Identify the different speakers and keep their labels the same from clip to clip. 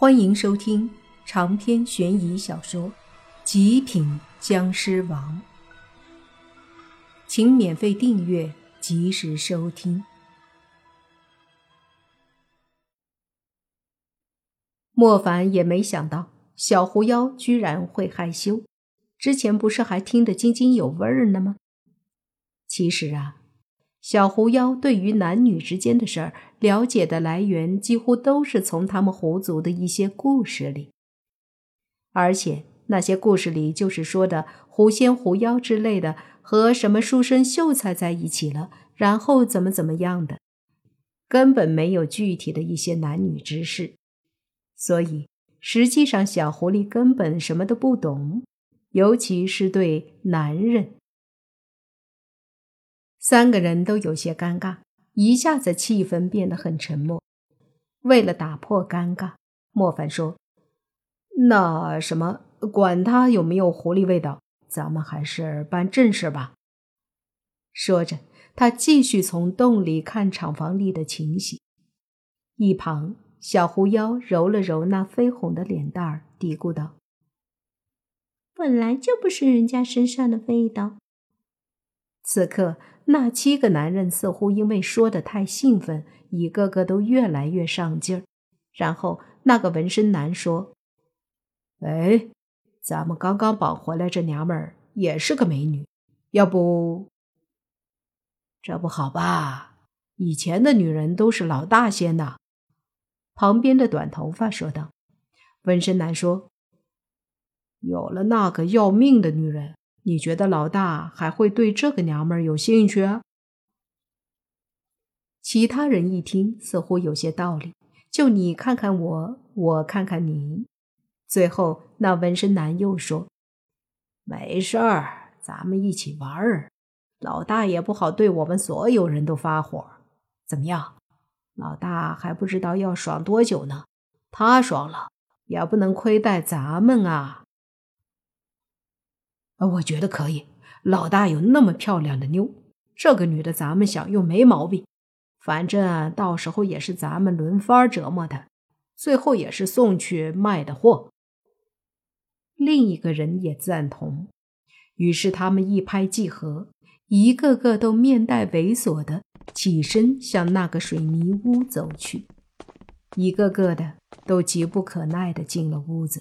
Speaker 1: 欢迎收听长篇悬疑小说《极品僵尸王》，请免费订阅，及时收听。莫凡也没想到小狐妖居然会害羞，之前不是还听得津津有味儿呢吗？其实啊。小狐妖对于男女之间的事儿了解的来源，几乎都是从他们狐族的一些故事里。而且那些故事里，就是说的狐仙、狐妖之类的，和什么书生秀才在一起了，然后怎么怎么样的，根本没有具体的一些男女之事。所以，实际上小狐狸根本什么都不懂，尤其是对男人。三个人都有些尴尬，一下子气氛变得很沉默。为了打破尴尬，莫凡说：“那什么，管他有没有狐狸味道，咱们还是办正事吧。”说着，他继续从洞里看厂房里的情形。一旁，小狐妖揉了揉那绯红的脸蛋儿，嘀咕道：“
Speaker 2: 本来就不是人家身上的味道。”
Speaker 1: 此刻。那七个男人似乎因为说的太兴奋，一个个都越来越上劲儿。然后那个纹身男说：“哎，咱们刚刚绑回来这娘们儿也是个美女，要不……这不好吧？以前的女人都是老大先的。”旁边的短头发说道。纹身男说：“有了那个要命的女人。”你觉得老大还会对这个娘们儿有兴趣？其他人一听，似乎有些道理。就你看看我，我看看你。最后，那纹身男又说：“没事儿，咱们一起玩儿。老大也不好对我们所有人都发火。怎么样？老大还不知道要爽多久呢。他爽了，也不能亏待咱们啊。”我觉得可以。老大有那么漂亮的妞，这个女的咱们想用没毛病。反正到时候也是咱们轮番折磨她，最后也是送去卖的货。另一个人也赞同，于是他们一拍即合，一个个都面带猥琐的起身向那个水泥屋走去，一个个的都急不可耐的进了屋子。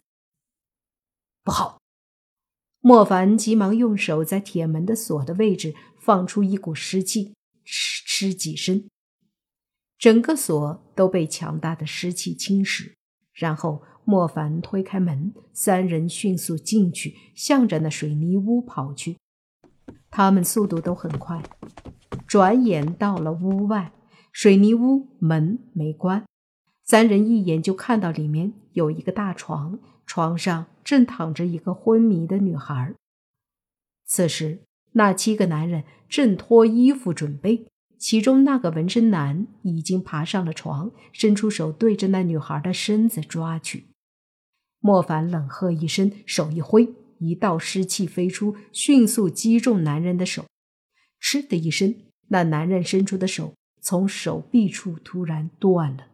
Speaker 1: 不好！莫凡急忙用手在铁门的锁的位置放出一股湿气，嗤嗤几声，整个锁都被强大的湿气侵蚀。然后莫凡推开门，三人迅速进去，向着那水泥屋跑去。他们速度都很快，转眼到了屋外，水泥屋门没关，三人一眼就看到里面有一个大床。床上正躺着一个昏迷的女孩。此时，那七个男人正脱衣服准备，其中那个纹身男已经爬上了床，伸出手对着那女孩的身子抓去。莫凡冷喝一声，手一挥，一道湿气飞出，迅速击中男人的手。嗤的一声，那男人伸出的手从手臂处突然断了，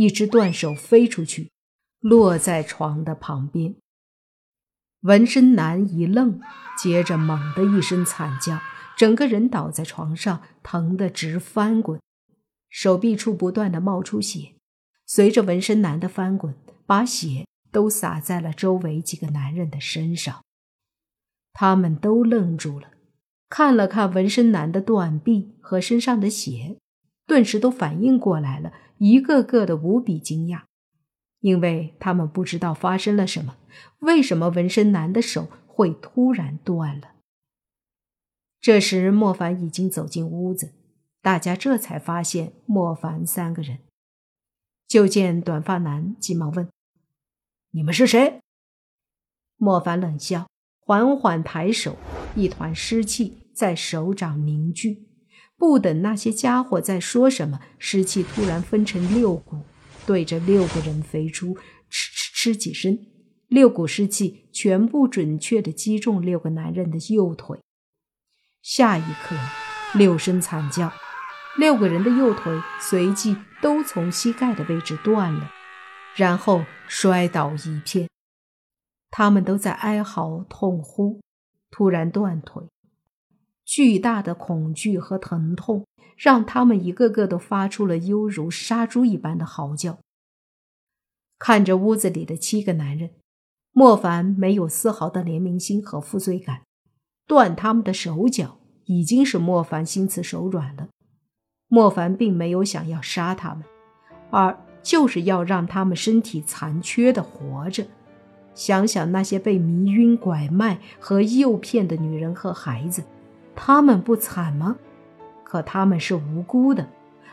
Speaker 1: 一只断手飞出去。落在床的旁边，纹身男一愣，接着猛的一声惨叫，整个人倒在床上，疼得直翻滚，手臂处不断的冒出血。随着纹身男的翻滚，把血都洒在了周围几个男人的身上。他们都愣住了，看了看纹身男的断臂和身上的血，顿时都反应过来了，一个个的无比惊讶。因为他们不知道发生了什么，为什么纹身男的手会突然断了？这时，莫凡已经走进屋子，大家这才发现莫凡三个人。就见短发男急忙问：“你们是谁？”莫凡冷笑，缓缓抬手，一团湿气在手掌凝聚。不等那些家伙在说什么，湿气突然分成六股。对着六个人飞出，嗤嗤嗤几声，六股湿气全部准确地击中六个男人的右腿。下一刻，六声惨叫，六个人的右腿随即都从膝盖的位置断了。然后摔倒一片。他们都在哀嚎痛呼，突然断腿。巨大的恐惧和疼痛让他们一个个都发出了犹如杀猪一般的嚎叫。看着屋子里的七个男人，莫凡没有丝毫的怜悯心和负罪感。断他们的手脚已经使莫凡心慈手软了。莫凡并没有想要杀他们，而就是要让他们身体残缺的活着。想想那些被迷晕、拐卖和诱骗的女人和孩子，他们不惨吗？可他们是无辜的，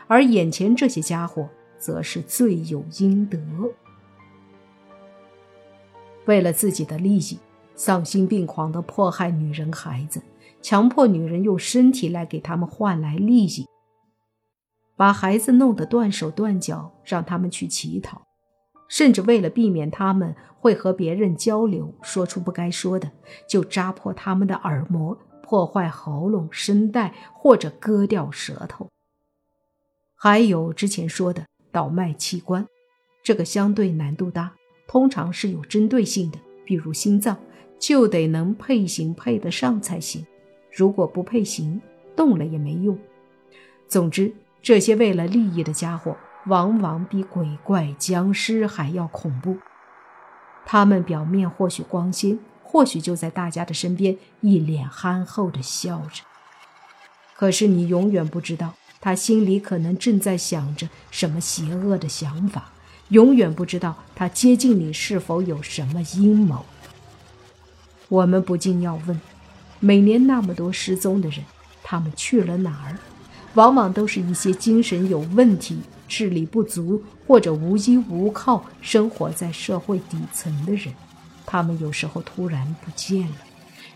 Speaker 1: 而眼前这些家伙则是罪有应得。为了自己的利益，丧心病狂地迫害女人、孩子，强迫女人用身体来给他们换来利益。把孩子弄得断手断脚，让他们去乞讨，甚至为了避免他们会和别人交流，说出不该说的，就扎破他们的耳膜，破坏喉咙、声带，或者割掉舌头。还有之前说的倒卖器官，这个相对难度大，通常是有针对性的，比如心脏，就得能配型配得上才行，如果不配型，动了也没用。总之。这些为了利益的家伙，往往比鬼怪、僵尸还要恐怖。他们表面或许光鲜，或许就在大家的身边，一脸憨厚的笑着。可是你永远不知道，他心里可能正在想着什么邪恶的想法，永远不知道他接近你是否有什么阴谋。我们不禁要问：每年那么多失踪的人，他们去了哪儿？往往都是一些精神有问题、智力不足或者无依无靠、生活在社会底层的人，他们有时候突然不见了。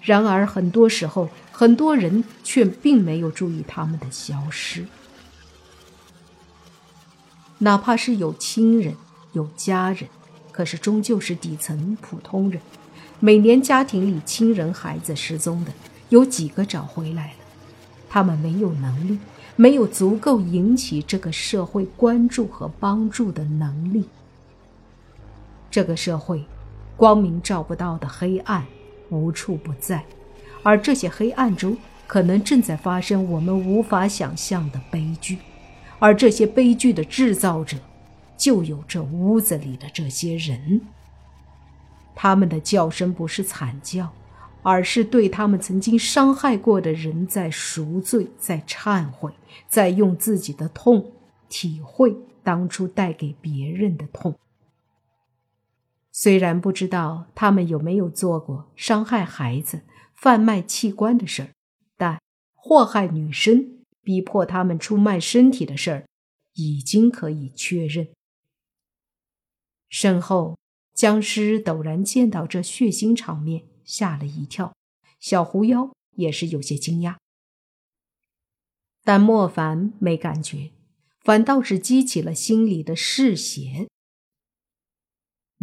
Speaker 1: 然而，很多时候，很多人却并没有注意他们的消失。哪怕是有亲人、有家人，可是终究是底层普通人。每年家庭里亲人、孩子失踪的，有几个找回来了？他们没有能力。没有足够引起这个社会关注和帮助的能力。这个社会，光明照不到的黑暗无处不在，而这些黑暗中可能正在发生我们无法想象的悲剧，而这些悲剧的制造者，就有这屋子里的这些人。他们的叫声不是惨叫。而是对他们曾经伤害过的人在赎罪，在忏悔，在用自己的痛体会当初带给别人的痛。虽然不知道他们有没有做过伤害孩子、贩卖器官的事儿，但祸害女生、逼迫他们出卖身体的事儿，已经可以确认。身后，僵尸陡然见到这血腥场面。吓了一跳，小狐妖也是有些惊讶，但莫凡没感觉，反倒是激起了心里的嗜血。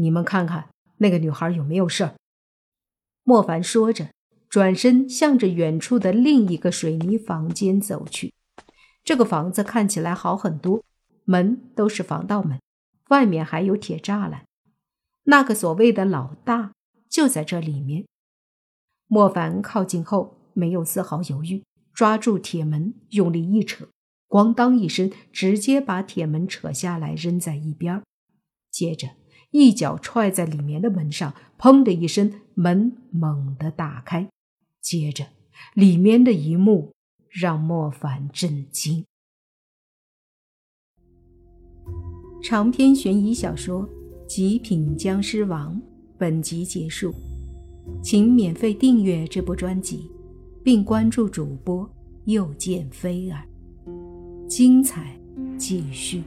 Speaker 1: 你们看看那个女孩有没有事儿？莫凡说着，转身向着远处的另一个水泥房间走去。这个房子看起来好很多，门都是防盗门，外面还有铁栅栏。那个所谓的老大。就在这里面，莫凡靠近后没有丝毫犹豫，抓住铁门，用力一扯，咣当一声，直接把铁门扯下来扔在一边接着一脚踹在里面的门上，砰的一声，门猛地打开。接着，里面的一幕让莫凡震惊。长篇悬疑小说《极品僵尸王》。本集结束，请免费订阅这部专辑，并关注主播又见菲儿，精彩继续。